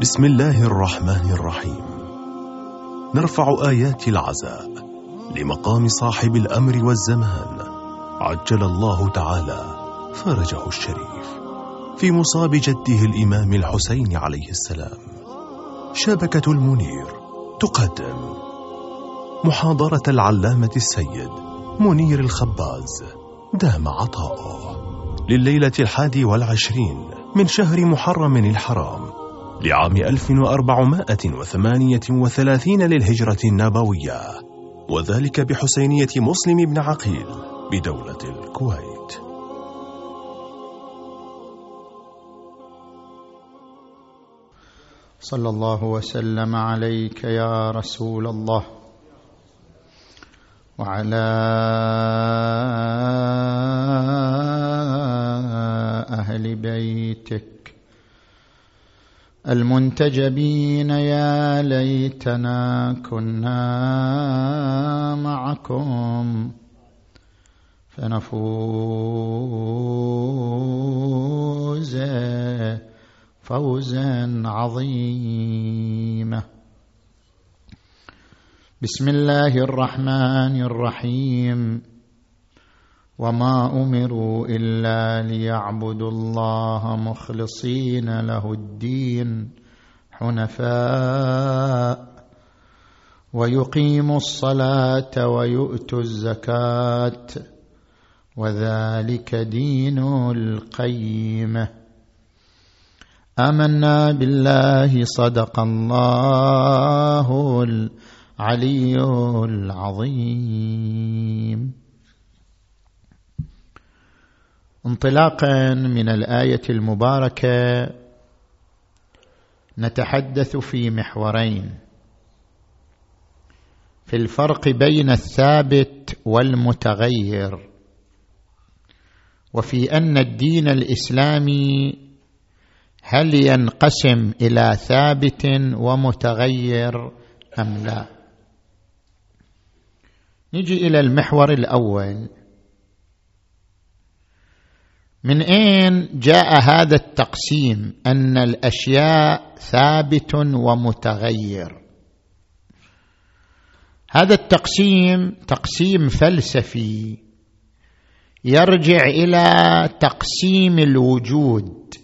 بسم الله الرحمن الرحيم. نرفع آيات العزاء لمقام صاحب الأمر والزمان. عجل الله تعالى فرجه الشريف. في مصاب جده الإمام الحسين عليه السلام. شبكة المنير تقدم. محاضرة العلامة السيد منير الخباز. دام عطاؤه. لليلة الحادي والعشرين من شهر محرم الحرام. لعام 1438 للهجرة النبوية وذلك بحسينية مسلم بن عقيل بدولة الكويت. صلى الله وسلم عليك يا رسول الله وعلى أهل بيتك المنتجبين يا ليتنا كنا معكم فنفوز فوزا عظيما. بسم الله الرحمن الرحيم. وما امروا الا ليعبدوا الله مخلصين له الدين حنفاء ويقيموا الصلاه ويؤتوا الزكاه وذلك دين القيمه امنا بالله صدق الله العلي العظيم انطلاقا من الآية المباركة نتحدث في محورين. في الفرق بين الثابت والمتغير. وفي أن الدين الإسلامي هل ينقسم إلى ثابت ومتغير أم لا؟ نجي إلى المحور الأول. من أين جاء هذا التقسيم؟ أن الأشياء ثابت ومتغير. هذا التقسيم تقسيم فلسفي يرجع إلى تقسيم الوجود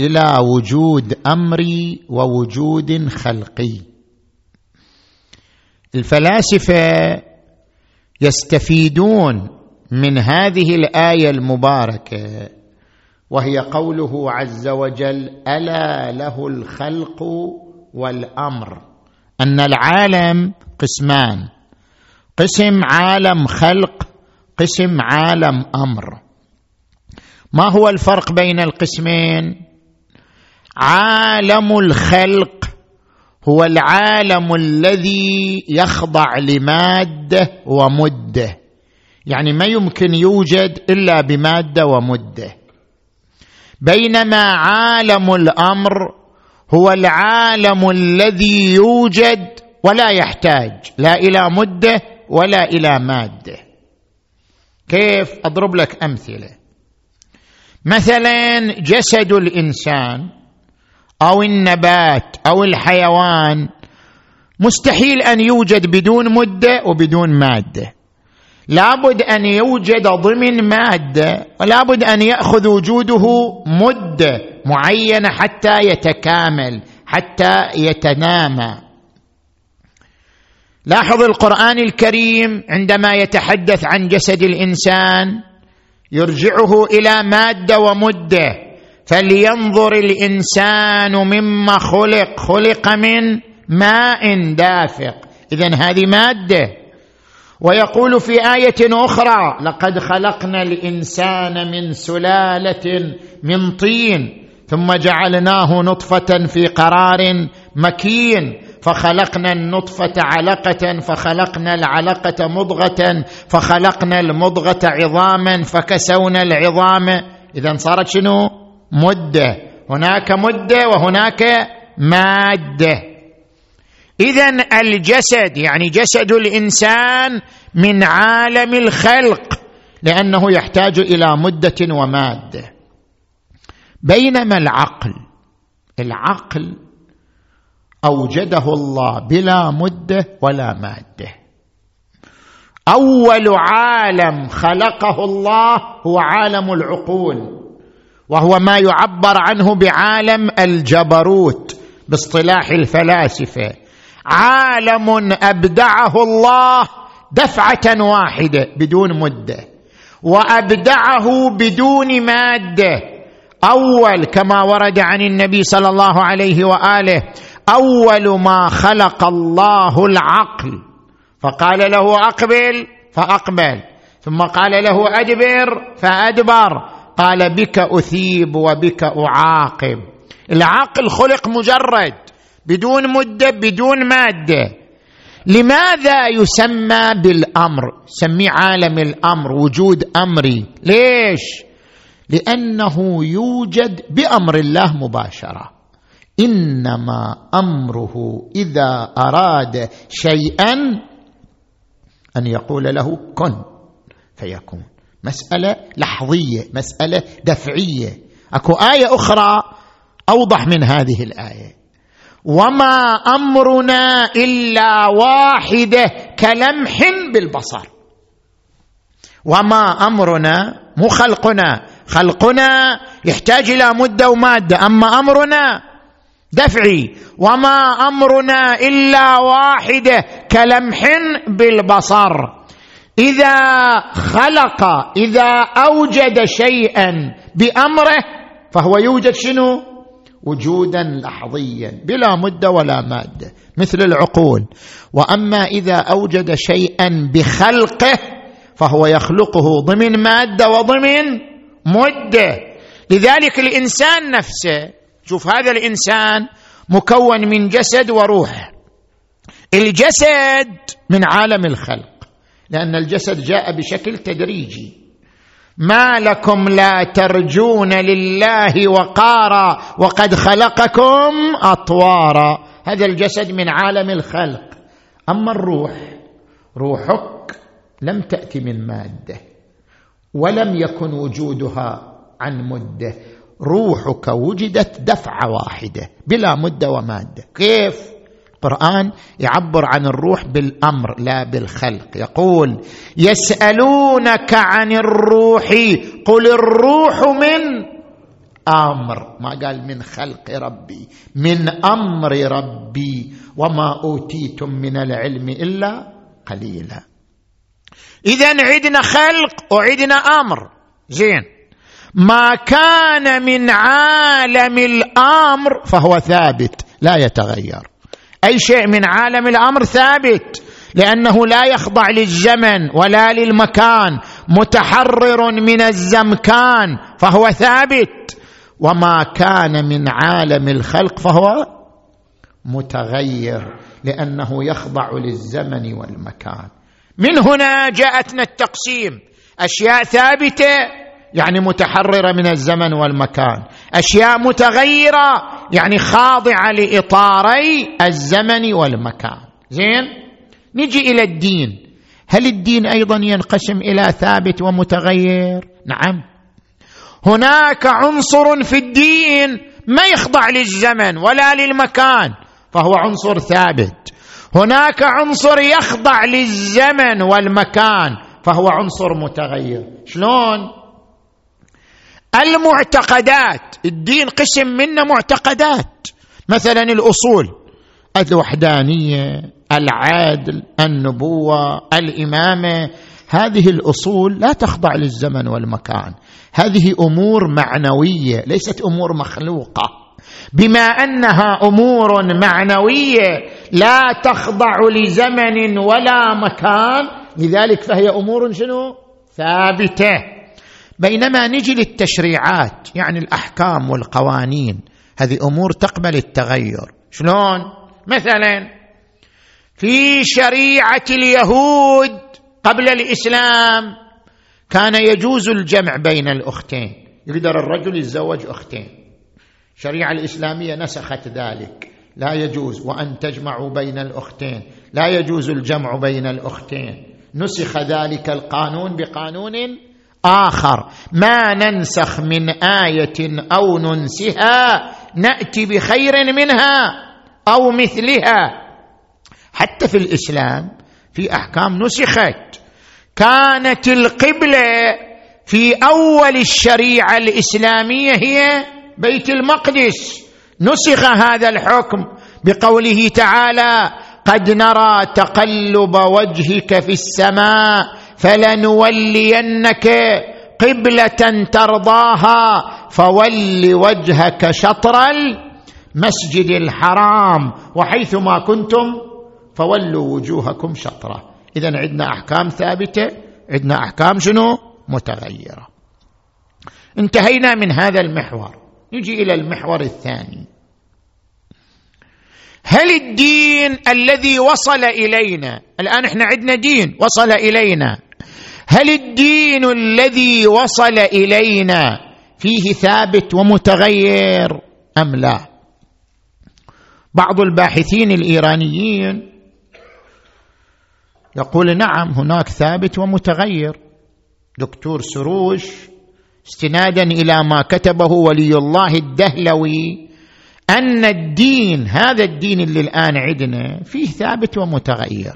إلى وجود أمري ووجود خلقي. الفلاسفة يستفيدون من هذه الآية المباركة وهي قوله عز وجل ألا له الخلق والأمر. أن العالم قسمان قسم عالم خلق قسم عالم أمر. ما هو الفرق بين القسمين؟ عالم الخلق هو العالم الذي يخضع لمادة ومدة. يعني ما يمكن يوجد إلا بمادة ومدة. بينما عالم الأمر هو العالم الذي يوجد ولا يحتاج لا إلى مدة ولا إلى مادة. كيف؟ أضرب لك أمثلة. مثلا جسد الإنسان أو النبات أو الحيوان مستحيل أن يوجد بدون مدة وبدون مادة. لابد أن يوجد ضمن ماده ولابد أن يأخذ وجوده مده معينه حتى يتكامل حتى يتنامى لاحظ القرآن الكريم عندما يتحدث عن جسد الإنسان يرجعه إلى مادة ومده فلينظر الإنسان مما خلق خلق من ماء دافق. اذا هذه مادة ويقول في آية أخرى لقد خلقنا الإنسان من سلالة من طين ثم جعلناه نطفة في قرار مكين فخلقنا النطفة علقة فخلقنا العلقة مضغة فخلقنا المضغة عظاما فكسونا العظام. اذا صارت شنو؟ مدة. هناك مدة وهناك مادة. اذا الجسد يعني جسد الإنسان من عالم الخلق لأنه يحتاج إلى مدة ومادة. بينما العقل العقل أوجده الله بلا مدة ولا مادة. أول عالم خلقه الله هو عالم العقول وهو ما يعبر عنه بعالم الجبروت باصطلاح الفلاسفة. عالم أبدعه الله دفعة واحدة بدون مدة. وأبدعه بدون مادة. أول كما ورد عن النبي صلى الله عليه وآله أول ما خلق الله العقل. فقال له أقبل فأقبل. ثم قال له أدبر فأدبر. قال بك أثيب وبك أعاقب. العقل خلق مجرد. بدون مدة بدون مادة. لماذا يسمى بالأمر؟ سميه عالم الأمر وجود أمري. ليش؟ لأنه يوجد بأمر الله مباشرة. إنما أمره إذا أراد شيئا أن يقول له كن فيكون. مسألة لحظية مسألة دفعية. أكو آية أخرى أوضح من هذه الآية. وما امرنا الا واحدة كلمح بالبصر. وما امرنا مو خلقنا. خلقنا يحتاج إلى مدة ومادة. أما أمرنا دفعي. وما امرنا الا واحدة كلمح بالبصر. اذا خلق اذا اوجد شيئا بامره فهو يوجد شنو؟ وجودا لحظيا بلا مدة ولا مادة مثل العقول. وأما إذا أوجد شيئا بخلقه فهو يخلقه ضمن مادة وضمن مدة. لذلك الإنسان نفسه شوف هذا الإنسان مكون من جسد وروح الجسد من عالم الخلق لأن الجسد جاء بشكل تدريجي. ما لكم لا ترجون لله وقارا وقد خلقكم أطوارا. هذا الجسد من عالم الخلق. أما الروح روحك لم تأتي من مادة ولم يكن وجودها عن مدة. روحك وجدت دفعة واحدة بلا مدة ومادة. كيف؟ القرآن يعبر عن الروح بالأمر لا بالخلق. يقول يسألونك عن الروح قل الروح من أمر. ما قال من خلق ربي؟ من أمر ربي. وما أوتيتم من العلم إلا قليلا. اذا عدنا خلق وعدنا أمر. زين. ما كان من عالم الأمر فهو ثابت لا يتغير. أي شيء من عالم الأمر ثابت لأنه لا يخضع للزمن ولا للمكان متحرر من الزمكان فهو ثابت. وما كان من عالم الخلق فهو متغير لأنه يخضع للزمن والمكان. من هنا جاءتنا التقسيم. أشياء ثابتة يعني متحررة من الزمن والمكان. أشياء متغيرة يعني خاضعة لإطاري الزمن والمكان. زين؟ نجي إلى الدين. هل الدين أيضا ينقسم إلى ثابت ومتغير؟ نعم. هناك عنصر في الدين ما يخضع للزمن ولا للمكان فهو عنصر ثابت. هناك عنصر يخضع للزمن والمكان فهو عنصر متغير. شلون؟ المعتقدات. الدين قسم منا معتقدات. مثلا الأصول الوحدانية العدل النبوة الإمامة. هذه الأصول لا تخضع للزمن والمكان. هذه أمور معنوية ليست أمور مخلوقة. بما أنها أمور معنوية لا تخضع لزمن ولا مكان. لذلك فهي أمور شنو؟ ثابتة. بينما نجي للتشريعات يعني الأحكام والقوانين هذه أمور تقبل التغير. شلون؟ مثلا في شريعة اليهود قبل الإسلام كان يجوز الجمع بين الأختين. يقدر الرجل يتزوج أختين. الشريعه الإسلامية نسخت ذلك. لا يجوز. وأن تجمعوا بين الأختين. لا يجوز الجمع بين الأختين. نسخ ذلك القانون بقانون آخر. ما ننسخ من آية أو ننسها نأتي بخير منها أو مثلها. حتى في الإسلام في أحكام نسخت. كانت القبلة في أول الشريعة الإسلامية هي بيت المقدس. نسخ هذا الحكم بقوله تعالى قد نرى تقلب وجهك في السماء فلنولينك قبلة ترضاها فول وجهك شطر المسجد الحرام وحيثما كنتم فولوا وجوهكم شطره. اذا عندنا أحكام ثابتة عندنا أحكام شنو؟ متغيرة. انتهينا من هذا المحور. نجي إلى المحور الثاني. هل الدين الذي وصل إلينا؟ الآن إحنا عندنا دين وصل إلينا. هل الدين الذي وصل إلينا فيه ثابت ومتغير أم لا؟ بعض الباحثين الإيرانيين يقول نعم هناك ثابت ومتغير. دكتور سروش استنادا إلى ما كتبه ولي الله الدهلوي أن الدين هذا الدين اللي الآن عندنا فيه ثابت ومتغير.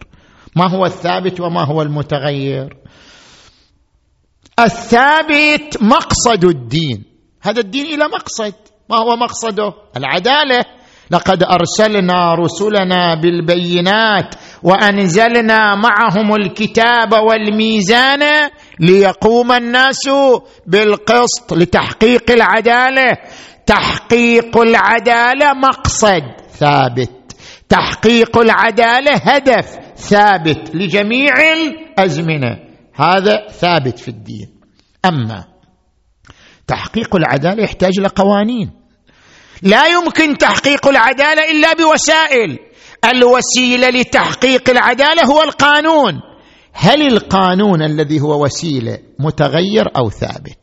ما هو الثابت وما هو المتغير؟ الثابت مقصد الدين. هذا الدين إلى مقصد ما هو مقصده؟ العدالة. لقد أرسلنا رسلنا بالبينات وأنزلنا معهم الكتاب والميزان ليقوم الناس بالقسط لتحقيق العدالة. تحقيق العدالة مقصد ثابت. تحقيق العدالة هدف ثابت لجميع الأزمنة. هذا ثابت في الدين. أما تحقيق العدالة يحتاج لقوانين لا يمكن تحقيق العدالة إلا بوسائل. الوسيلة لتحقيق العدالة هو القانون. هل القانون الذي هو وسيلة متغير أو ثابت؟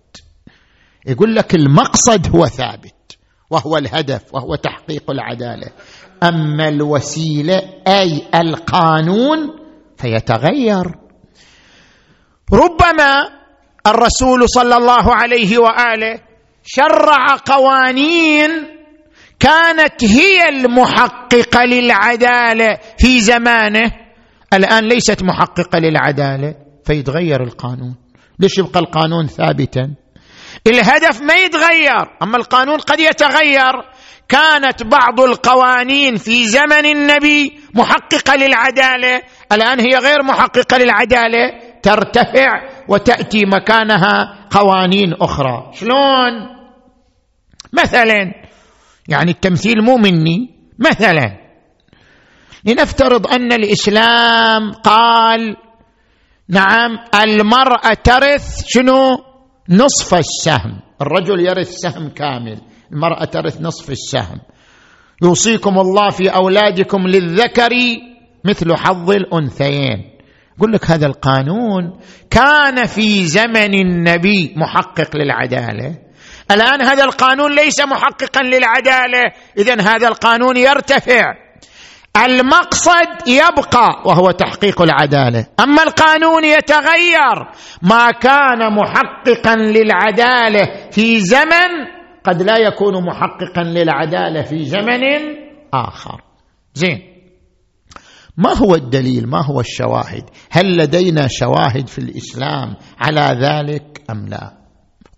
يقول لك المقصد هو ثابت وهو الهدف وهو تحقيق العدالة. أما الوسيلة أي القانون فيتغير. ربما الرسول صلى الله عليه وآله شرع قوانين كانت هي المحققة للعدالة في زمانه الآن ليست محققة للعدالة فيتغير القانون. ليش يبقى القانون ثابتا؟ الهدف ما يتغير أما القانون قد يتغير كانت بعض القوانين في زمن النبي محققة للعدالة الآن هي غير محققة للعدالة ترتفع وتأتي مكانها قوانين أخرى. شلون؟ مثلا يعني التمثيل مو مني. مثلا لنفترض أن الإسلام قال نعم المرأة ترث شنو؟ نصف السهم. الرجل يرث سهم كامل المرأة ترث نصف السهم. يوصيكم الله في أولادكم للذكر مثل حظ الأنثيين. يقول لك هذا القانون كان في زمن النبي محقق للعدالة. الآن هذا القانون ليس محققا للعدالة. اذا هذا القانون يرتفع. المقصد يبقى وهو تحقيق العدالة. أما القانون يتغير. ما كان محققا للعدالة في زمن قد لا يكون محققا للعدالة في زمن آخر. زين. ما هو الدليل؟ ما هو الشواهد؟ هل لدينا شواهد في الإسلام على ذلك أم لا؟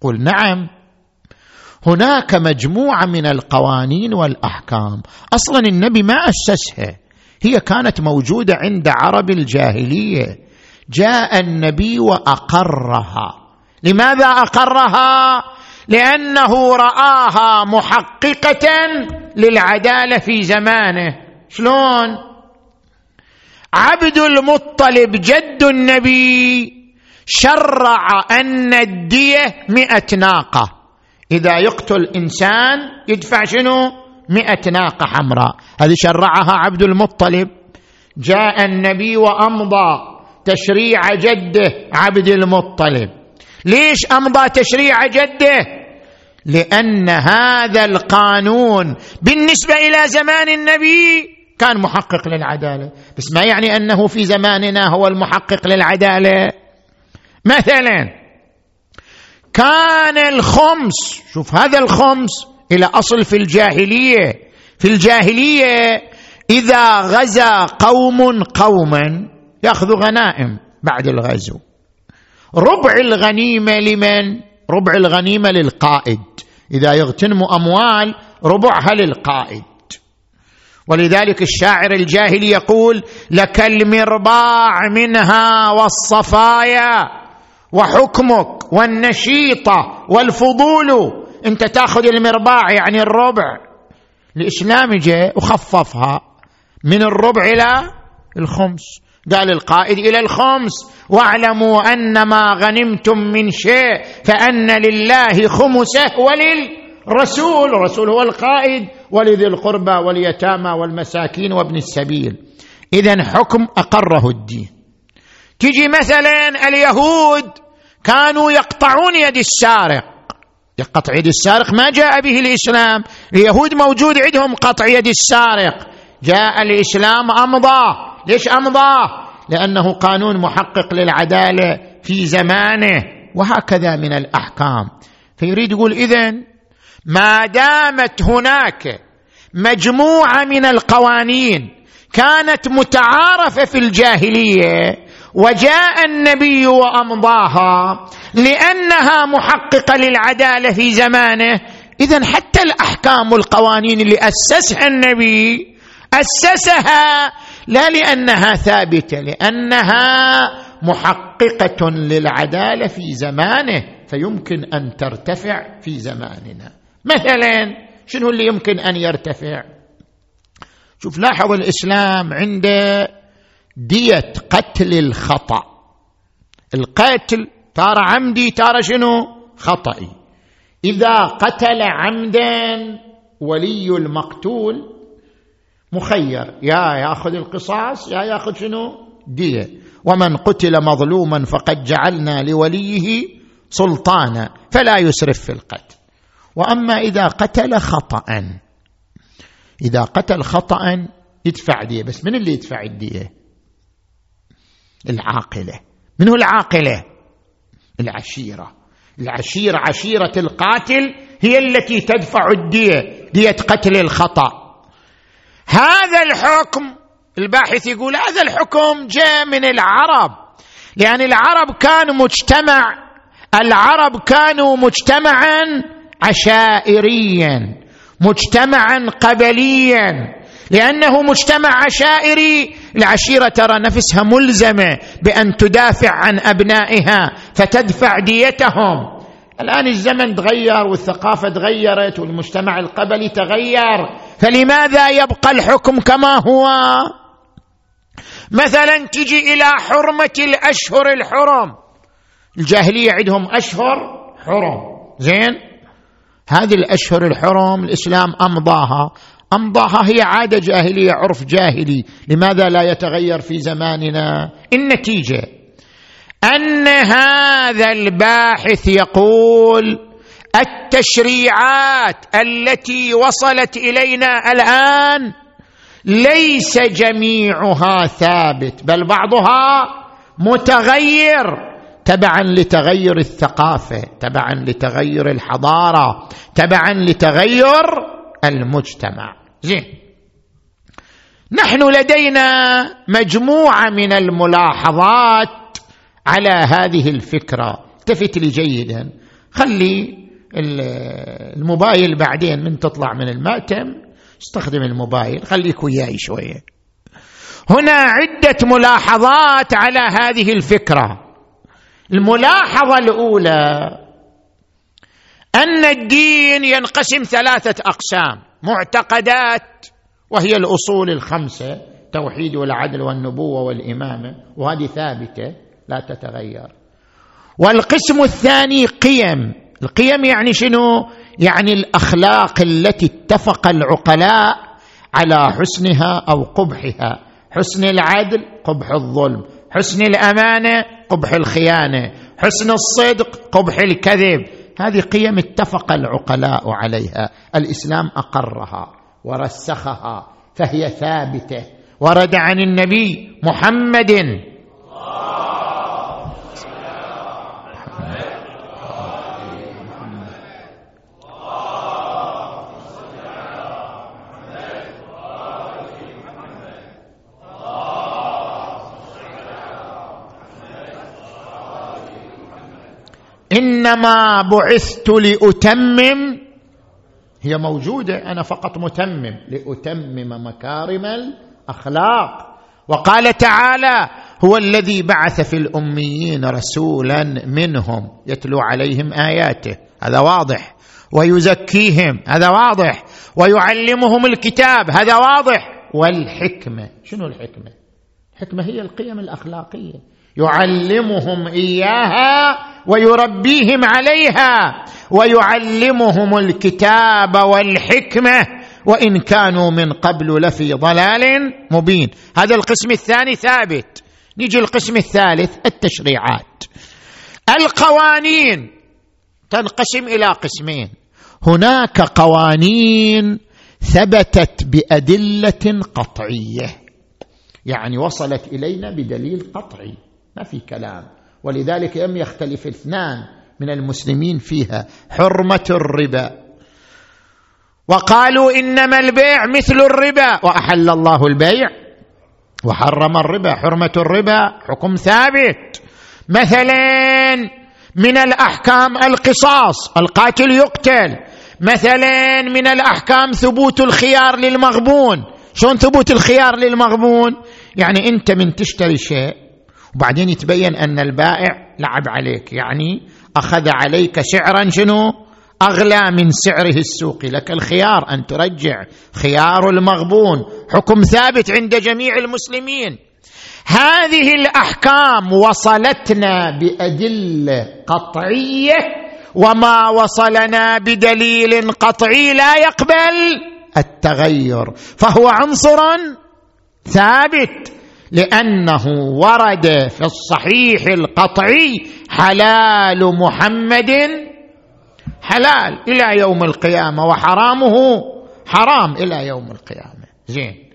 قل نعم. هناك مجموعة من القوانين والأحكام. أصلا النبي ما أسسها. هي كانت موجودة عند عرب الجاهلية. جاء النبي وأقرها. لماذا أقرها؟ لأنه رآها محققة للعدالة في زمانه. شلون؟ عبد المطلب جد النبي شرع أن الدية مئة ناقة. إذا يقتل إنسان يدفع شنو؟ مئة ناقة حمراء. هذه شرعها عبد المطلب. جاء النبي وأمضى تشريع جده عبد المطلب. ليش أمضى تشريع جده؟ لأن هذا القانون بالنسبة إلى زمان النبي كان محقق للعدالة. بس ما يعني أنه في زماننا هو المحقق للعدالة. مثلا كان الخمس شوف هذا الخمس إلى أصل في الجاهلية. في الجاهلية إذا غزا قوم قوما ياخذ غنائم بعد الغزو. ربع الغنيمة لمن؟ ربع الغنيمة للقائد. إذا يغتنموا أموال ربعها للقائد. ولذلك الشاعر الجاهلي يقول لك المرباع منها والصفايا وحكمك والنشيطه والفضول. انت تاخذ المرباع يعني الربع الاسلام جاء وخففها من الربع إلى الخمس. قال القائد إلى الخمس واعلموا أن ما غنمتم من شيء فأن لله خمسه وللرسول. الرسول هو القائد ولذي القربى واليتامى والمساكين وابن السبيل. اذا حكم أقره الدين. تجي مثلا اليهود كانوا يقطعون يد السارق. قطع يد السارق ما جاء به الإسلام. اليهود موجود عندهم قطع يد السارق. جاء الإسلام امضاه ليش امضاه لأنه قانون محقق للعدالة في زمانه. وهكذا من الأحكام. فيريد يقول إذن ما دامت هناك مجموعة من القوانين كانت متعارفة في الجاهلية وجاء النبي وأمضاها لأنها محققة للعدالة في زمانه. اذا حتى الأحكام والقوانين اللي أسسها النبي أسسها لا لأنها ثابتة لأنها محققة للعدالة في زمانه فيمكن أن ترتفع في زماننا. مثلا شنو اللي يمكن أن يرتفع؟ شوف لاحظ الإسلام عنده دية قتل الخطأ. القتل ترى عمدي ترى شنو؟ خطئي إذا قتل عمدا ولي المقتول مخير. يا ياخذ القصاص يا ياخذ شنو؟ دية. ومن قتل مظلوما فقد جعلنا لوليه سلطانا فلا يسرف في القتل. وأما إذا قتل خطأ. إذا قتل خطأ يدفع دية. بس من اللي يدفع الدية؟ العاقلة. من هو العاقلة؟ العشيرة. العشيرة عشيرة القاتل هي التي تدفع الدية دية قتل الخطأ. هذا الحكم الباحث يقول هذا الحكم جاء من العرب. لأن العرب كانوا مجتمع العرب كانوا مجتمعا عشائريا مجتمعا قبليا. لأنه مجتمع عشائري العشيرة ترى نفسها ملزمة بأن تدافع عن أبنائها فتدفع ديتهم. الآن الزمن تغير والثقافة تغيرت والمجتمع القبلي تغير. فلماذا يبقى الحكم كما هو؟ مثلا تجي إلى حرمة الأشهر الحرم. الجاهلية عندهم أشهر حرم. زين؟ هذه الأشهر الحرم الإسلام أمضاها. أمضاها هي عادة جاهلية عرف جاهلي. لماذا لا يتغير في زماننا؟ النتيجه أن هذا الباحث يقول التشريعات التي وصلت إلينا الآن ليس جميعها ثابت بل بعضها متغير. تبعا لتغير الثقافة تبعا لتغير الحضارة تبعا لتغير المجتمع. زين. نحن لدينا مجموعة من الملاحظات على هذه الفكرة. التفت لي جيدا. خلي الموبايل بعدين من تطلع من المأتم. استخدم الموبايل. خليك وياي شوية. هنا عدة ملاحظات على هذه الفكرة. الملاحظة الأولى أن الدين ينقسم ثلاثة أقسام معتقدات وهي الأصول الخمسة توحيد والعدل والنبوة والإمامة وهذه ثابتة لا تتغير. والقسم الثاني قيم القيم يعني شنو؟ يعني الأخلاق التي اتفق العقلاء على حسنها أو قبحها حسن العدل قبح الظلم. حسن الامانه قبح الخيانة. حسن الصدق قبح الكذب. هذه قيم اتفق العقلاء عليها. الإسلام أقرها ورسخها فهي ثابتة. ورد عن النبي محمد إنما بعثت لأتمم. هي موجودة أنا فقط متمم. لأتمم مكارم الأخلاق. وقال تعالى هو الذي بعث في الأميين رسولا منهم. يتلو عليهم آياته. هذا واضح. ويزكيهم. هذا واضح. ويعلمهم الكتاب. هذا واضح. والحكمة. شنو الحكمة؟ الحكمة هي القيم الأخلاقية. يعلمهم إياها ويربيهم عليها ويعلمهم الكتاب والحكمة وإن كانوا من قبل لفي ضلال مبين. هذا القسم الثاني ثابت. نيجي القسم الثالث التشريعات. القوانين. تنقسم إلى قسمين. هناك قوانين ثبتت بأدلة قطعية. يعني وصلت إلينا بدليل قطعي. ما في كلام. ولذلك لم يختلف اثنان من المسلمين فيها. حرمة الربا. وقالوا إنما البيع مثل الربا. وأحل الله البيع. وحرم الربا. حرمة الربا حكم ثابت. مثلا من الأحكام القصاص. القاتل يقتل. مثلا من الأحكام ثبوت الخيار للمغبون. شلون ثبوت الخيار للمغبون؟ يعني أنت من تشتري شيء وبعدين يتبين أن البائع لعب عليك يعني أخذ عليك سعرا شنو؟ أغلى من سعره السوقي. لك الخيار أن ترجع خيار المغبون حكم ثابت عند جميع المسلمين. هذه الأحكام وصلتنا بأدلة قطعية وما وصلنا بدليل قطعي لا يقبل التغير. فهو عنصر ثابت. لأنه ورد في الصحيح القطعي حلال محمد حلال إلى يوم القيامة وحرامه حرام إلى يوم القيامة. زين.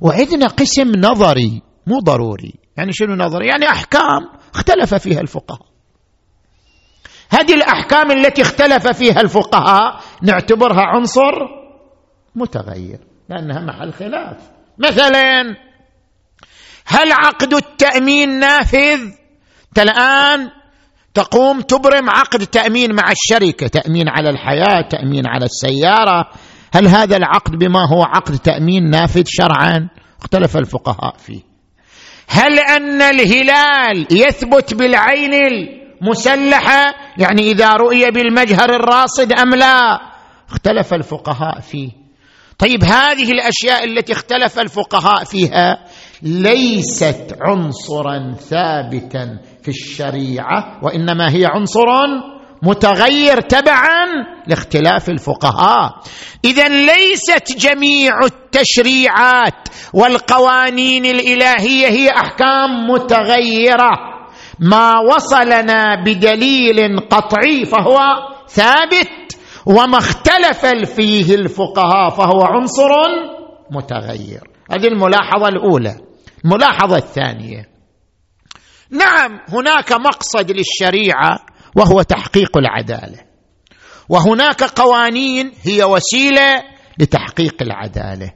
وعندنا قسم نظري مو ضروري. يعني شنو نظري؟ يعني أحكام اختلف فيها الفقهاء. هذه الأحكام التي اختلف فيها الفقهاء نعتبرها عنصر متغير لأنها محل خلاف. مثلا هل عقد التأمين نافذ؟ انت الان تقوم تبرم عقد تأمين مع الشركة تأمين على الحياة تأمين على السيارة. هل هذا العقد بما هو عقد تأمين نافذ شرعا؟ اختلف الفقهاء فيه. هل أن الهلال يثبت بالعين المسلحة؟ يعني إذا رؤي بالمجهر الراصد أم لا؟ اختلف الفقهاء فيه. طيب هذه الأشياء التي اختلف الفقهاء فيها ليست عنصرا ثابتا في الشريعة وإنما هي عنصر متغير تبعا لاختلاف الفقهاء. اذا ليست جميع التشريعات والقوانين الإلهية هي أحكام متغيرة. ما وصلنا بدليل قطعي فهو ثابت وما اختلف فيه الفقهاء فهو عنصر متغير. هذه الملاحظة الأولى. الملاحظة الثانية. نعم هناك مقصد للشريعة وهو تحقيق العدالة. وهناك قوانين هي وسيلة لتحقيق العدالة.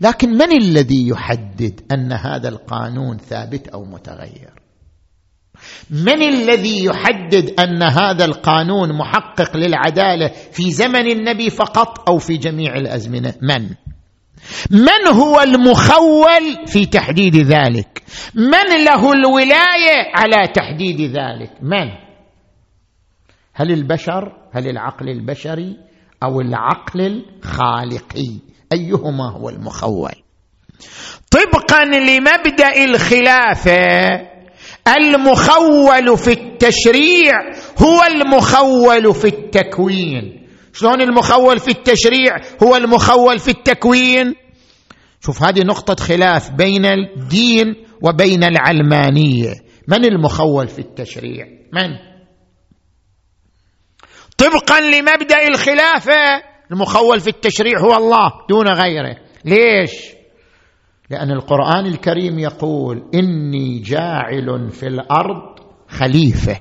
لكن من الذي يحدد أن هذا القانون ثابت أو متغير؟ من الذي يحدد أن هذا القانون محقق للعدالة في زمن النبي فقط أو في جميع الأزمنة؟ من؟ من هو المخول في تحديد ذلك؟ من له الولاية على تحديد ذلك؟ من؟ هل البشر؟ هل العقل البشري أو العقل الخالقي؟ أيهما هو المخول؟ طبقا لمبدأ الخلافة المخول في التشريع هو المخول في التكوين. شلون المخول في التشريع هو المخول في التكوين؟ شوف هذه نقطة خلاف بين الدين وبين العلمانية. من المخول في التشريع؟ من؟ طبقا لمبدأ الخلافة. المخول في التشريع هو الله دون غيره. ليش؟ لأن القرآن الكريم يقول إني جاعل في الأرض خليفة.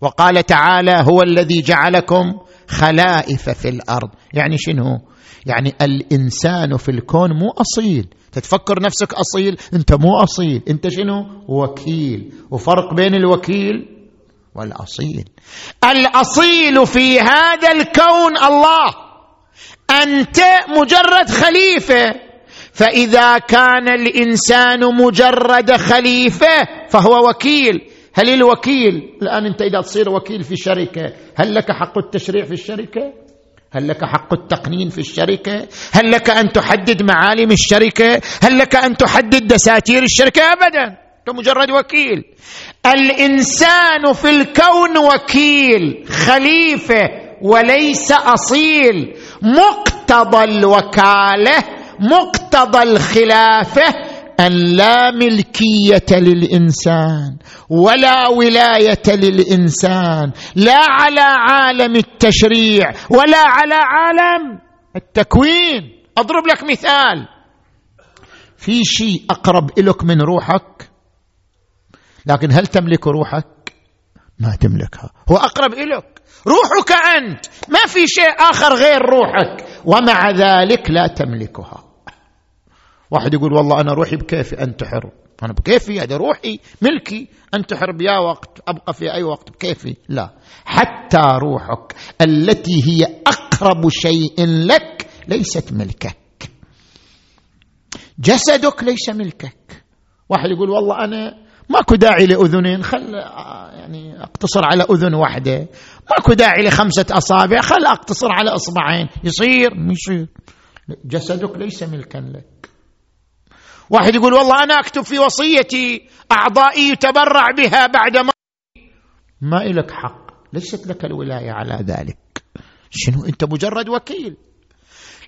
وقال تعالى هو الذي جعلكم خلائف في الأرض. يعني شنو؟ يعني الإنسان في الكون مو أصيل. تتفكر نفسك أصيل؟ أنت مو أصيل. أنت شنو؟ وكيل. وفرق بين الوكيل والأصيل. الأصيل في هذا الكون الله. أنت مجرد خليفة. فإذا كان الإنسان مجرد خليفة فهو وكيل. هل الوكيل الآن أنت إذا تصير وكيل في شركه هل لك حق التشريع في الشركة؟ هل لك حق التقنين في الشركة؟ هل لك أن تحدد معالم الشركة؟ هل لك أن تحدد دساتير الشركة؟ ابدا انت مجرد وكيل. الإنسان في الكون وكيل خليفة وليس أصيل. مقتضى الوكالة مقتضى الخلافة أن لا ملكية للإنسان ولا ولاية للإنسان لا على عالم التشريع ولا على عالم التكوين. أضرب لك مثال. في شيء أقرب الك من روحك؟ لكن هل تملك روحك؟ ما تملكها. هو أقرب الك روحك أنت. ما في شيء آخر غير روحك. ومع ذلك لا تملكها. واحد يقول والله أنا روحي بكيفي أنتحر أنا بكيفي هذا روحي ملكي أنتحر بيا وقت أبقى في أي وقت بكيفي. لا. حتى روحك التي هي أقرب شيء لك ليست ملكك. جسدك ليس ملكك. واحد يقول والله أنا ماكو داعي لأذنين خل يعني أقتصر على أذن واحدة. ماكو داعي لخمسة أصابع خل أقتصر على إصبعين. يصير يصير. جسدك ليس ملكا لك. واحد يقول والله أنا أكتب في وصيتي أعضائي يتبرع بها بعد ما ما لك حق. ليست لك الولاية على ذلك. شنو؟ أنت مجرد وكيل.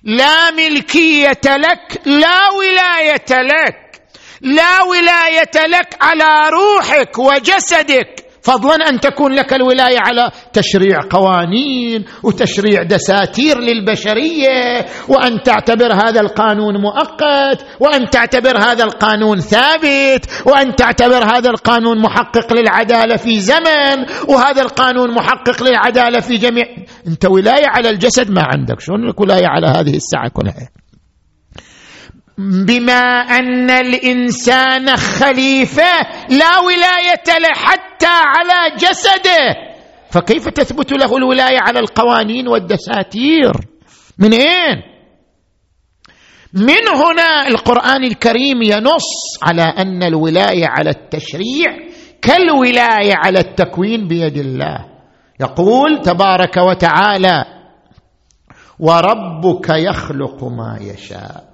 لا ملكية لك لا ولاية لك لا ولاية لك على روحك وجسدك. فضلا أن تكون لك الولاية على تشريع قوانين وتشريع دساتير للبشرية وأن تعتبر هذا القانون مؤقت وأن تعتبر هذا القانون ثابت وأن تعتبر هذا القانون محقق للعدالة في زمن وهذا القانون محقق للعدالة في جميع. أنت ولاية على الجسد ما عندك شلون لك ولاية على هذه الساعة كلها؟ بما أن الإنسان خليفة لا ولاية له حتى على جسده. فكيف تثبت له الولاية على القوانين والدساتير؟ من أين؟ من هنا القرآن الكريم ينص على أن الولاية على التشريع كالولاية على التكوين بيد الله. يقول تبارك وتعالى وربك يخلق ما يشاء.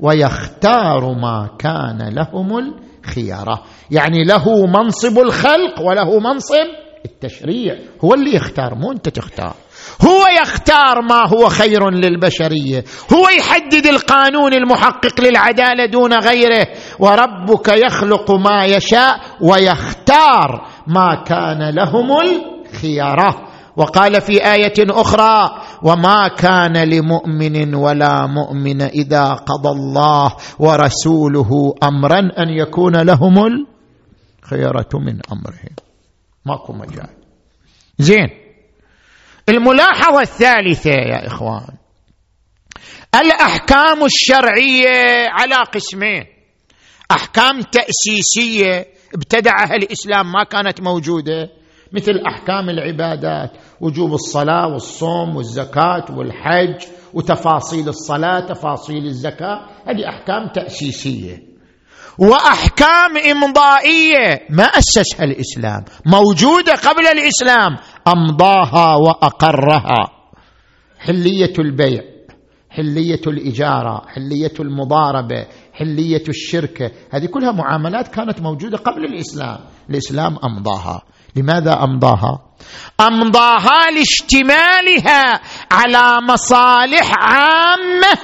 ويختار ما كان لهم الخيارة. يعني له منصب الخلق وله منصب التشريع. هو اللي يختار مو أنت تختار. هو يختار ما هو خير للبشرية. هو يحدد القانون المحقق للعدالة دون غيره. وربك يخلق ما يشاء ويختار ما كان لهم الخيارة. وقال في آية أخرى وما كان لمؤمن ولا مؤمن إذا قضى الله ورسوله أمرا أن يكون لهم الخيرة من أمرهم. ماكو مجال. زين. الملاحظة الثالثة يا إخوان. الأحكام الشرعية على قسمين. أحكام تأسيسية ابتدعها الإسلام ما كانت موجودة. مثل أحكام العبادات وجوب الصلاة والصوم والزكاة والحج وتفاصيل الصلاة تفاصيل الزكاة هذه أحكام تأسيسية. وأحكام إمضائية ما أسسها الإسلام موجودة قبل الإسلام أمضاها وأقرها. حلية البيع حلية الإجارة حلية المضاربة حلية الشركة هذه كلها معاملات كانت موجودة قبل الإسلام الإسلام أمضاها. لماذا أمضاها؟ أمضاها لاشتمالها على مصالح عامة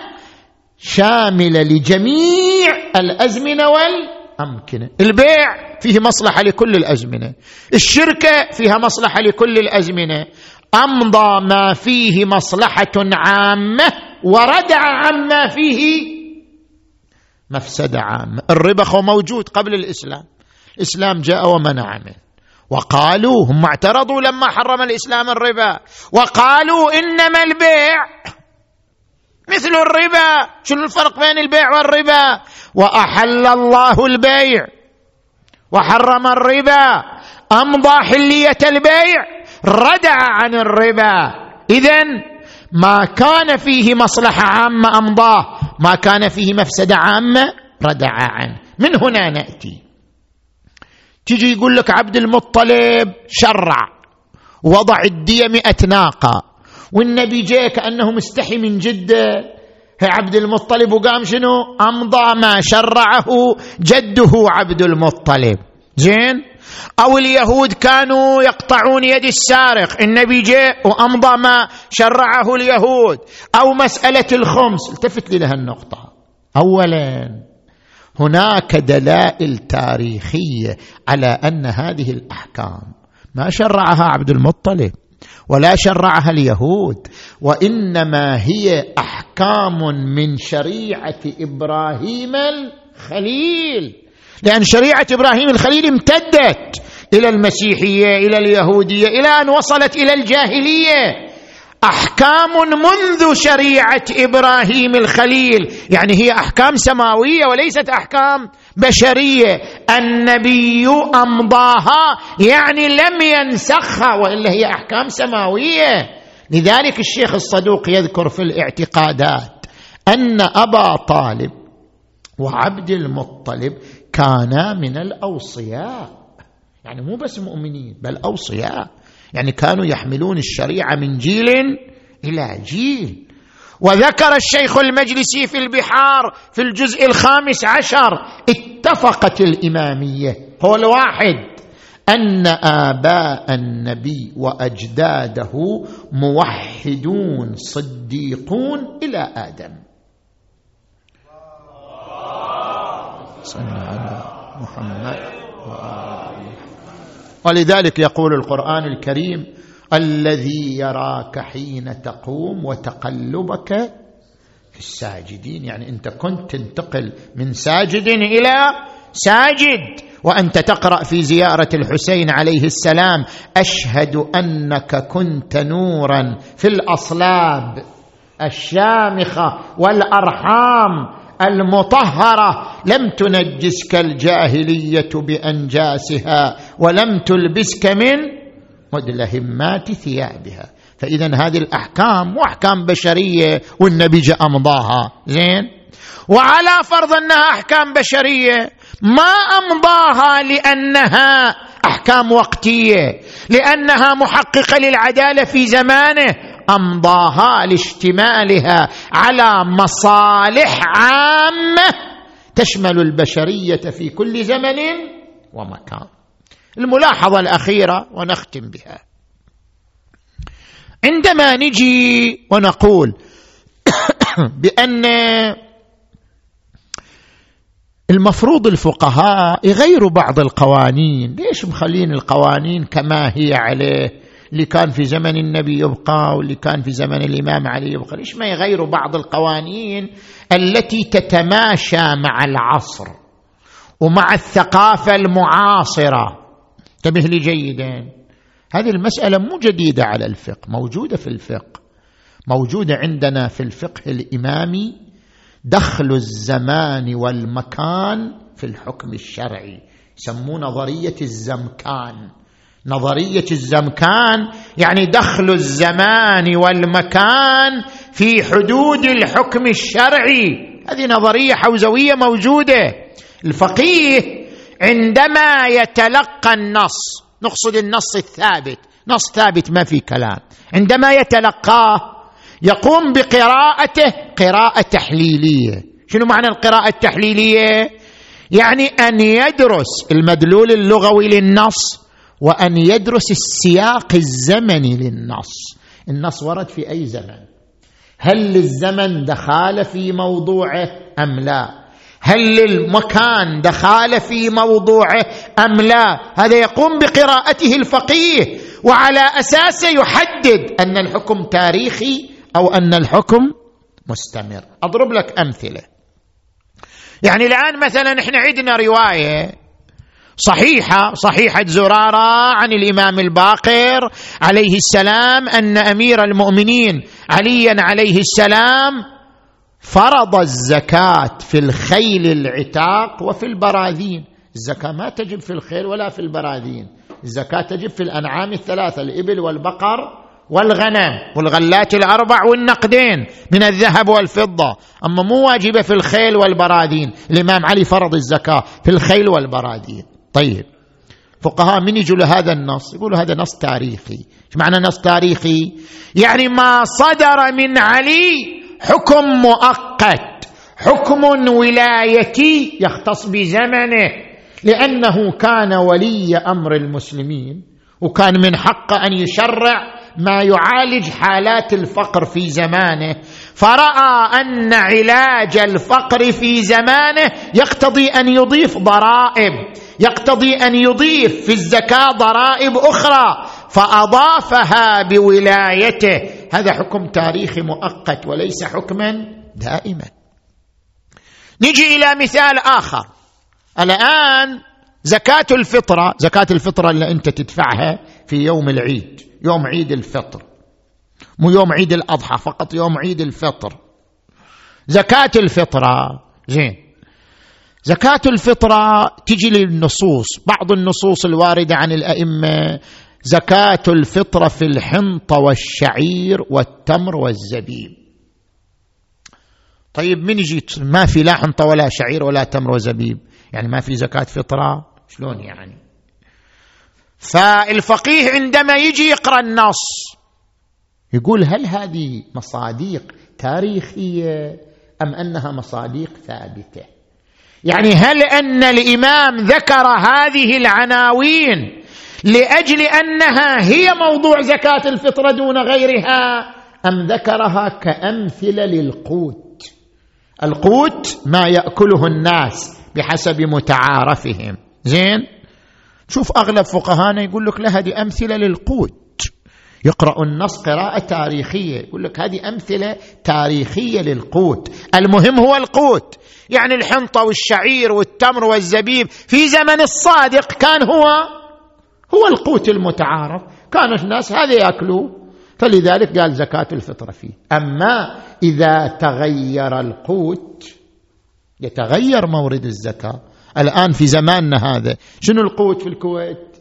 شاملة لجميع الأزمنة والأمكنة. البيع فيه مصلحة لكل الأزمنة. الشركة فيها مصلحة لكل الأزمنة. أمضى ما فيه مصلحة عامة وردع عما فيه مفسدة عامة. الربا موجود قبل الإسلام. الإسلام جاء ومنع منه وقالوا هم اعترضوا لما حرم الإسلام الربا. وقالوا إنما البيع مثل الربا. شنو الفرق بين البيع والربا؟ وأحل الله البيع وحرم الربا. امضى حليه البيع؟ ردع عن الربا. اذا ما كان فيه مصلحة عامة أمضاه ما كان فيه مفسدة عامة ردع عنه من هنا نأتي. تجي يقول لك عبد المطلب شرع وضع الدية مئة ناقة والنبي جاء كأنه مستحي من هي عبد المطلب وقام شنو؟ أمضى ما شرعه جده عبد المطلب. زين؟ أو اليهود كانوا يقطعون يد السارق النبي جاء وأمضى ما شرعه اليهود. أو مسألة الخمس التفت لي لها النقطة. أولا هناك دلائل تاريخية على أن هذه الأحكام ما شرعها عبد المطلب ولا شرعها اليهود وإنما هي أحكام من شريعة إبراهيم الخليل. لأن شريعة إبراهيم الخليل امتدت إلى المسيحية إلى اليهودية إلى أن وصلت إلى الجاهلية. أحكام منذ شريعة إبراهيم الخليل. يعني هي أحكام سماوية وليست أحكام بشرية. النبي أمضاها يعني لم ينسخها وإلا هي أحكام سماوية. لذلك الشيخ الصدوق يذكر في الاعتقادات أن أبا طالب وعبد المطلب كانا من الأوصياء. يعني مو بس مؤمنين بل أوصياء. يعني كانوا يحملون الشريعة من جيل إلى جيل. وذكر الشيخ المجلسي في البحار في الجزء الخامس عشر اتفقت الإمامية. قول واحد أن آباء النبي وأجداده موحدون صديقون إلى آدم. صلى على محمد وآله. ولذلك يقول القرآن الكريم الذي يراك حين تقوم وتقلبك في الساجدين. يعني انت كنت تنتقل من ساجد إلى ساجد وأنت تقرأ في زيارة الحسين عليه السلام أشهد أنك كنت نورا في الأصلاب الشامخة والأرحام. المطهرة لم تنجسك الجاهلية بأنجاسها ولم تلبسك من مدلهمات ثيابها. فاذا هذه الأحكام وأحكام بشرية والنبي جاء أمضاها. زين؟ وعلى فرض أنها أحكام بشرية ما أمضاها لأنها أحكام وقتية لأنها محققة للعدالة في زمانه. أمضاها لاشتمالها على مصالح عامة تشمل البشرية في كل زمن ومكان. الملاحظة الأخيرة ونختم بها. عندما نجي ونقول بأن المفروض الفقهاء يغيروا بعض القوانين ليش مخلين القوانين كما هي عليه؟ اللي كان في زمن النبي يبقى واللي كان في زمن الإمام علي يبقى ليش ما يغيروا بعض القوانين التي تتماشى مع العصر ومع الثقافة المعاصرة؟ انتبه لي جيدا. هذه المسألة مو جديدة على الفقه موجودة في الفقه. موجودة عندنا في الفقه الإمامي دخل الزمان والمكان في الحكم الشرعي يسموه نظرية الزمكان. نظرية الزمكان يعني دخل الزمان والمكان في حدود الحكم الشرعي. هذه نظرية حوزوية موجودة. الفقيه عندما يتلقى النص نقصد النص الثابت نص ثابت ما في كلام. عندما يتلقاه يقوم بقراءته قراءة تحليلية. شنو معنى القراءة التحليلية؟ يعني أن يدرس المدلول اللغوي للنص وأن يدرس السياق الزمني للنص. النص ورد في أي زمن؟ هل للزمن دخال في موضوعه أم لا؟ هل للمكان دخال في موضوعه أم لا؟ هذا يقوم بقراءته الفقيه وعلى اساسه يحدد أن الحكم تاريخي أو أن الحكم مستمر. أضرب لك أمثلة. يعني الآن مثلا إحنا عندنا رواية صحيحة صحيحة زرارة عن الإمام الباقر عليه السلام أن أمير المؤمنين عليا عليه السلام فرض الزكاة في الخيل العتاق وفي البراذين. الزكاة ما تجب في الخيل ولا في البراذين. الزكاة تجب في الأنعام الثلاثة الإبل والبقر والغنم والغلات الأربع والنقدين من الذهب والفضة. أما مو واجبة في الخيل والبراذين. الإمام علي فرض الزكاة في الخيل والبراذين. طيب. فقهاء من يجوا لهذا النص؟ يقولوا هذا نص تاريخي. إيش معنى نص تاريخي؟ يعني ما صدر من علي حكم مؤقت حكم ولايتي يختص بزمنه لأنه كان ولي أمر المسلمين وكان من حقه أن يشرع ما يعالج حالات الفقر في زمانه. فرأى أن علاج الفقر في زمانه يقتضي أن يضيف ضرائب. يقتضي أن يضيف في الزكاة ضرائب أخرى فأضافها بولايته. هذا حكم تاريخي مؤقت وليس حكما دائما. نجي إلى مثال آخر. الآن زكاة الفطرة زكاة الفطرة اللي أنت تدفعها في يوم العيد يوم عيد الفطر. مو يوم عيد الأضحى فقط يوم عيد الفطر. زكاة الفطرة زين زكاة الفطرة تجي للنصوص بعض النصوص الواردة عن الأئمة زكاة الفطرة في الحنطه والشعير والتمر والزبيب. طيب من يجي؟ ما في لا حنطه ولا شعير ولا تمر وزبيب. يعني ما في زكاة فطرة؟ شلون يعني؟ فالفقيه عندما يجي يقرأ النص يقول هل هذه مصاديق تاريخية أم أنها مصاديق ثابتة؟ يعني هل أن الإمام ذكر هذه العناوين لأجل أنها هي موضوع زكاة الفطره دون غيرها أم ذكرها كأمثلة للقوت؟ القوت ما يأكله الناس بحسب متعارفهم. زين؟ شوف أغلب فقهانا يقول لك لا هذه أمثلة للقوت. يقرأ النص قراءة تاريخية. يقول لك هذه أمثلة تاريخية للقوت. المهم هو القوت. يعني الحنطة والشعير والتمر والزبيب في زمن الصادق كان هو هو القوت المتعارف. كان الناس هذا يأكلوه. فلذلك قال زكاة الفطره فيه. أما إذا تغير القوت يتغير مورد الزكاة. الآن في زماننا هذا شنو القوت في الكويت؟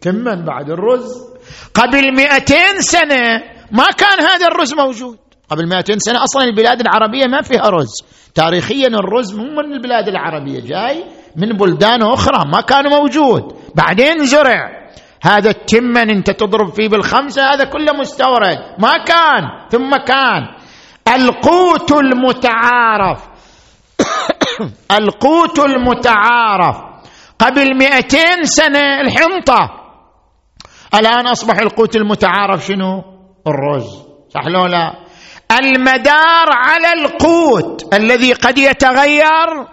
تمن بعد؟ الرز. قبل مئتين سنة ما كان هذا الرز موجود. قبل مئتين سنة أصلا البلاد العربية ما فيها رز. تاريخيا الرز مو من البلاد العربية جاي من بلدان أخرى ما كان موجود. بعدين زرع. هذا التمن أنت تضرب فيه بالخمسة هذا كله مستورد. ما كان ثم كان. القوت المتعارف. القوت المتعارف. قبل مئتين سنة الحنطة. الآن أصبح القوت المتعارف شنو؟ الرز. صح لو لا؟ المدار على القوت الذي قد يتغير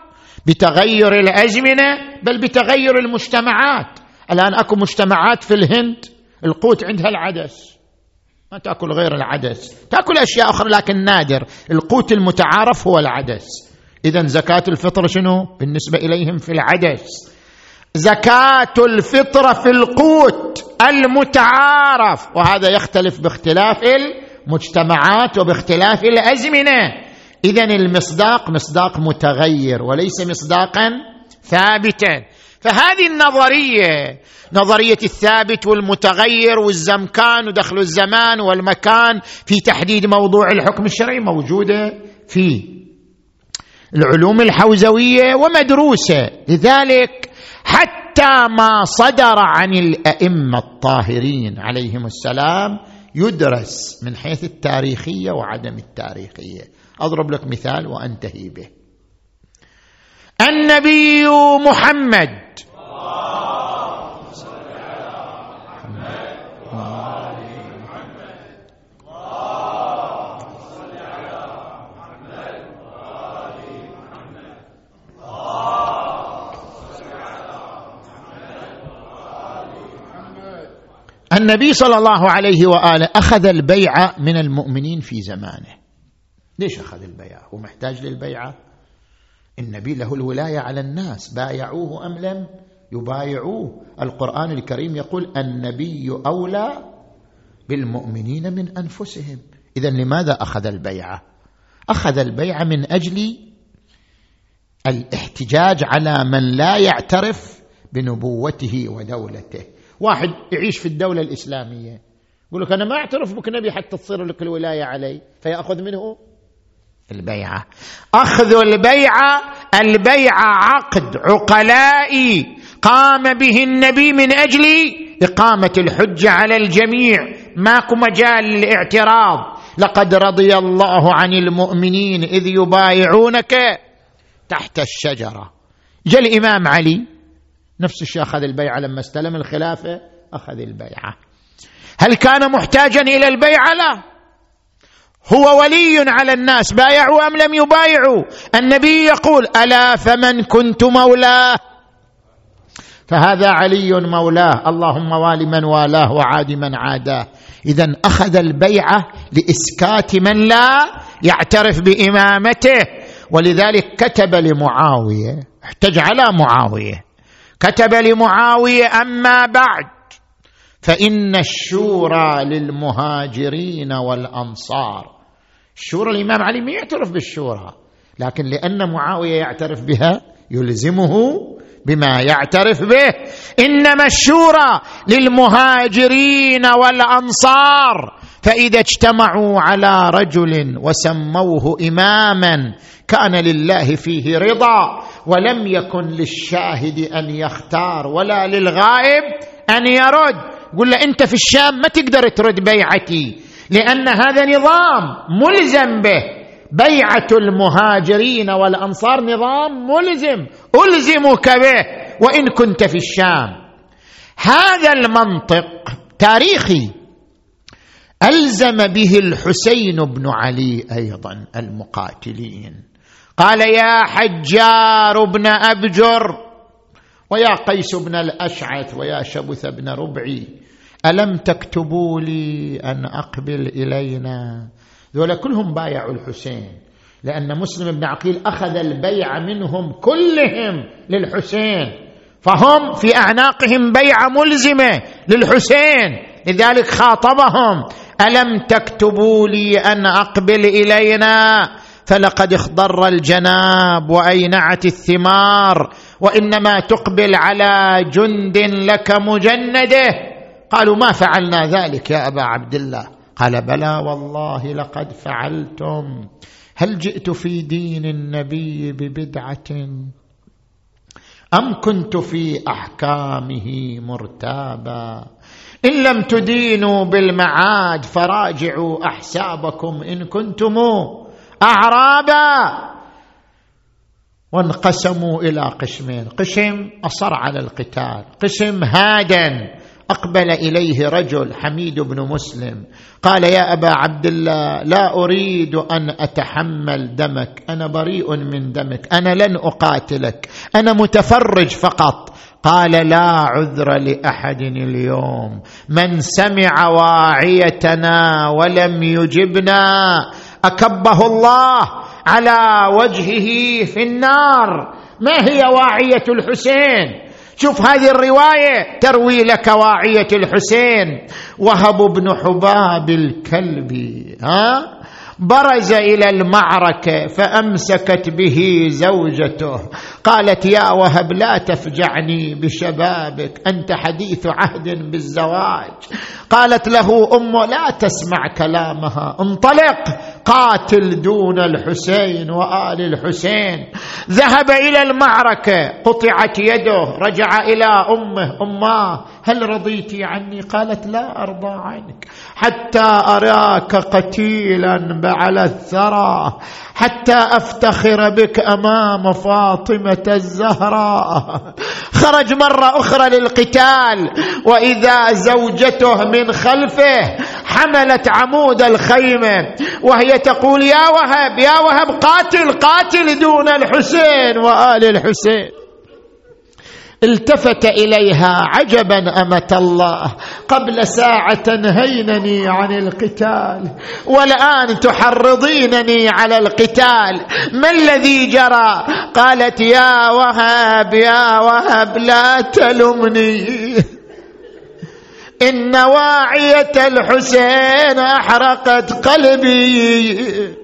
بتغير الأزمنة بل بتغير المجتمعات. الآن أكو مجتمعات في الهند القوت عندها العدس. ما تأكل غير العدس. تأكل أشياء أخرى لكن نادر. القوت المتعارف هو العدس. اذا زكاة الفطر شنو؟ بالنسبة إليهم في العدس. زكاة الفطر في القوت المتعارف. وهذا يختلف باختلاف المجتمعات وباختلاف الأزمنة. اذا المصداق مصداق متغير وليس مصداقا ثابتا. فهذه النظرية نظرية الثابت والمتغير والزمكان ودخل الزمان والمكان في تحديد موضوع الحكم الشرعي موجودة في العلوم الحوزوية ومدروسة. لذلك حتى ما صدر عن الأئمة الطاهرين عليهم السلام يدرس من حيث التاريخية وعدم التاريخية. أضرب لك مثال وأنتهي به. النبي محمد النبي صلى الله عليه وآله أخذ البيعه من المؤمنين في زمانه. ليش أخذ البيعه هو محتاج للبيعه النبي له الولاية على الناس بايعوه أم لم؟ يبايعوه. القرآن الكريم يقول النبي أولى بالمؤمنين من أنفسهم. إذا لماذا أخذ البيعه أخذ البيعه من أجل الاحتجاج على من لا يعترف بنبوته ودولته. واحد يعيش في الدولة الإسلامية. يقول لك أنا ما أعترف بك نبي حتى تصير لك الولاية علي. فيأخذ منه البيعة. أخذ البيعة البيعة عقد عقلائي. قام به النبي من أجل إقامة الحجة على الجميع. ماكو مجال للاعتراض. لقد رضي الله عن المؤمنين إذ يبايعونك تحت الشجرة. جاء الإمام علي. نفس الشيء أخذ البيعة. لما استلم الخلافة أخذ البيعة. هل كان محتاجا إلى البيعة؟ لا. هو ولي على الناس بايعوا أم لم يبايعوا؟ النبي يقول ألا فمن كنت مولاه؟ فهذا علي مولاه. اللهم وال من والاه وعاد من عاداه. اذا أخذ البيعة لإسكات من لا يعترف بإمامته. ولذلك كتب لمعاوية احتج على معاوية. كتب لمعاوية أما بعد فإن الشورى للمهاجرين والأنصار. الشورى الإمام علي ما يعترف بالشورى لكن لأن معاوية يعترف بها يلزمه بما يعترف به. إنما الشورى للمهاجرين والأنصار فإذا اجتمعوا على رجل وسموه إماما كان لله فيه رضا. ولم يكن للشاهد أن يختار ولا للغائب أن يرد. قل له أنت في الشام ما تقدر ترد بيعتي لأن هذا نظام ملزم به. بيعة المهاجرين والأنصار نظام ملزم ألزمك به وإن كنت في الشام. هذا المنطق تاريخي ألزم به الحسين بن علي أيضا المقاتلين. قال يا حجار بن أبجر ويا قيس بن الأشعث ويا شبث بن ربعي ألم تكتبوا لي أن أقبل إلينا؟ ذولا كلهم بايعوا الحسين لأن مسلم بن عقيل أخذ البيع منهم كلهم للحسين فهم في أعناقهم بيعة ملزمة للحسين لذلك خاطبهم ألم تكتبوا لي أن أقبل إلينا؟ فلقد اخضر الجناب وأينعت الثمار وإنما تقبل على جند لك مجنده. قالوا ما فعلنا ذلك يا أبا عبد الله؟ قال بلى والله لقد فعلتم. هل جئت في دين النبي ببدعة؟ أم كنت في أحكامه مرتابا؟ إن لم تدينوا بالمعاد فراجعوا أحسابكم إن كنتم أعرابا. وانقسموا إلى قسمين. قسم أصر على القتال. قسم هادا أقبل إليه رجل حميد بن مسلم. قال يا أبا عبد الله لا أريد أن أتحمل دمك. أنا بريء من دمك. أنا لن أقاتلك. أنا متفرج فقط. قال لا عذر لأحد اليوم. من سمع واعيتنا ولم يجبنا اكبه الله على وجهه في النار. ما هي واعية الحسين؟ شوف هذه الرواية تروي لك واعية الحسين. وهب بن حباب الكلبي ها؟ برز إلى المعركة فأمسكت به زوجته. قالت يا وهب لا تفجعني بشبابك أنت حديث عهد بالزواج. قالت له امه لا تسمع كلامها انطلق قاتل دون الحسين وآل الحسين. ذهب إلى المعركة قطعت يده رجع إلى أمه أماه هل رضيت عني؟ قالت لا أرضى عنك. حتى أراك قتيلا على الثرى. حتى أفتخر بك أمام فاطمة الزهراء خرج مرة أخرى للقتال وإذا زوجته من خلفه حملت عمود الخيمة. وهي تقول يا وهب يا وهب قاتل قاتل دون الحسين وآل الحسين. التفت إليها عجبا أمة الله. قبل ساعة نهينني عن القتال والآن تحرضينني على القتال. ما الذي جرى؟ قالت يا وهب يا وهب لا تلمني إن واعية الحسين أحرقت قلبي.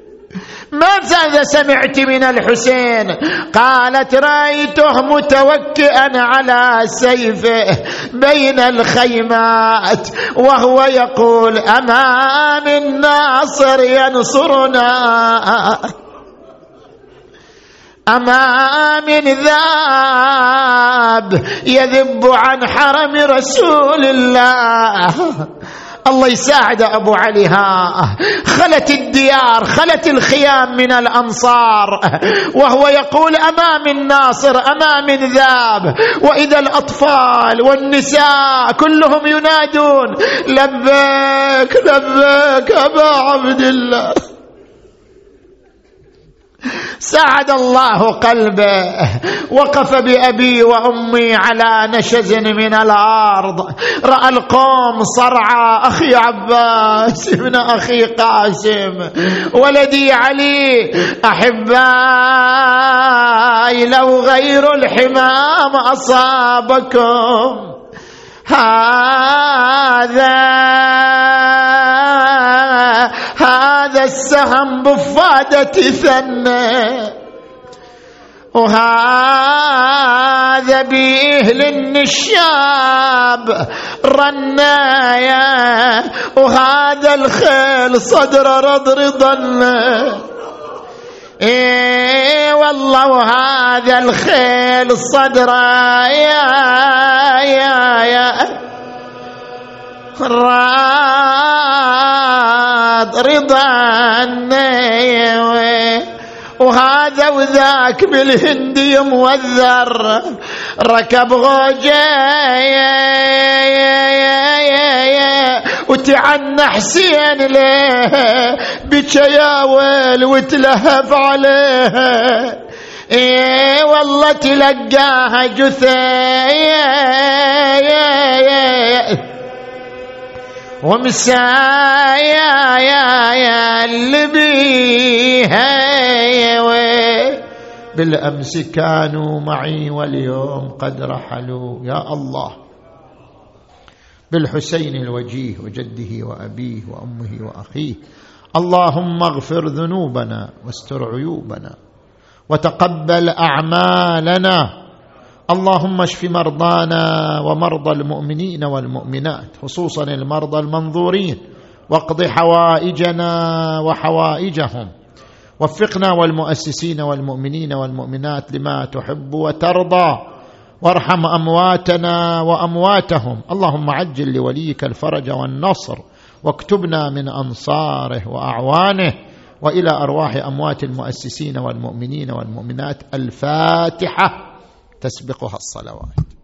ماذا سمعت من الحسين. قالت رأيته متوكئا على سيفه بين الخيمات وهو يقول أما من ناصر ينصرنا؟ أما من ذاب يذب عن حرم رسول الله؟ الله يساعد أبو علي ها. خلت الديار خلت الخيام من الأنصار. وهو يقول أمام الناصر أمام ذاب. وإذا الأطفال والنساء كلهم ينادون لبيك لبيك أبا عبد الله. سعد الله قلبه. وقف بأبي وأمي على نشز من الأرض. رأى القوم صرعى. أخي عباس ابن أخي قاسم. ولدي علي أحبائي لو غير الحمام أصابكم. هذا هذا السهم بفادة ثنى وهذا بيهل النشاب رنايا وهذا الخيل صدر رض رضنا إيه والله وهذا الخيل صدر يا يا يا رضا وهذا وذاك بالهندي موذر ركب غوجه وتعنى حسين له بكيا ويل وتلهف عليه. إيه والله تلقاها جثه ومسايا يا يا اللي بيها بالأمس كانوا معي واليوم قد رحلوا. يا الله. بالحسين الوجيه وجده وأبيه وأمه وأخيه. اللهم اغفر ذنوبنا واستر عيوبنا وتقبل أعمالنا. اللهم اشف مرضانا ومرضى المؤمنين والمؤمنات خصوصا المرضى المنظورين واقض حوائجنا وحوائجهم. وفقنا والمؤسسين والمؤمنين والمؤمنات لما تحب وترضى. وارحم أمواتنا وأمواتهم. اللهم عجل لوليك الفرج والنصر واكتبنا من أنصاره وأعوانه. وإلى أرواح أموات المؤسسين والمؤمنين والمؤمنات الفاتحة. تسبقها الصلوات.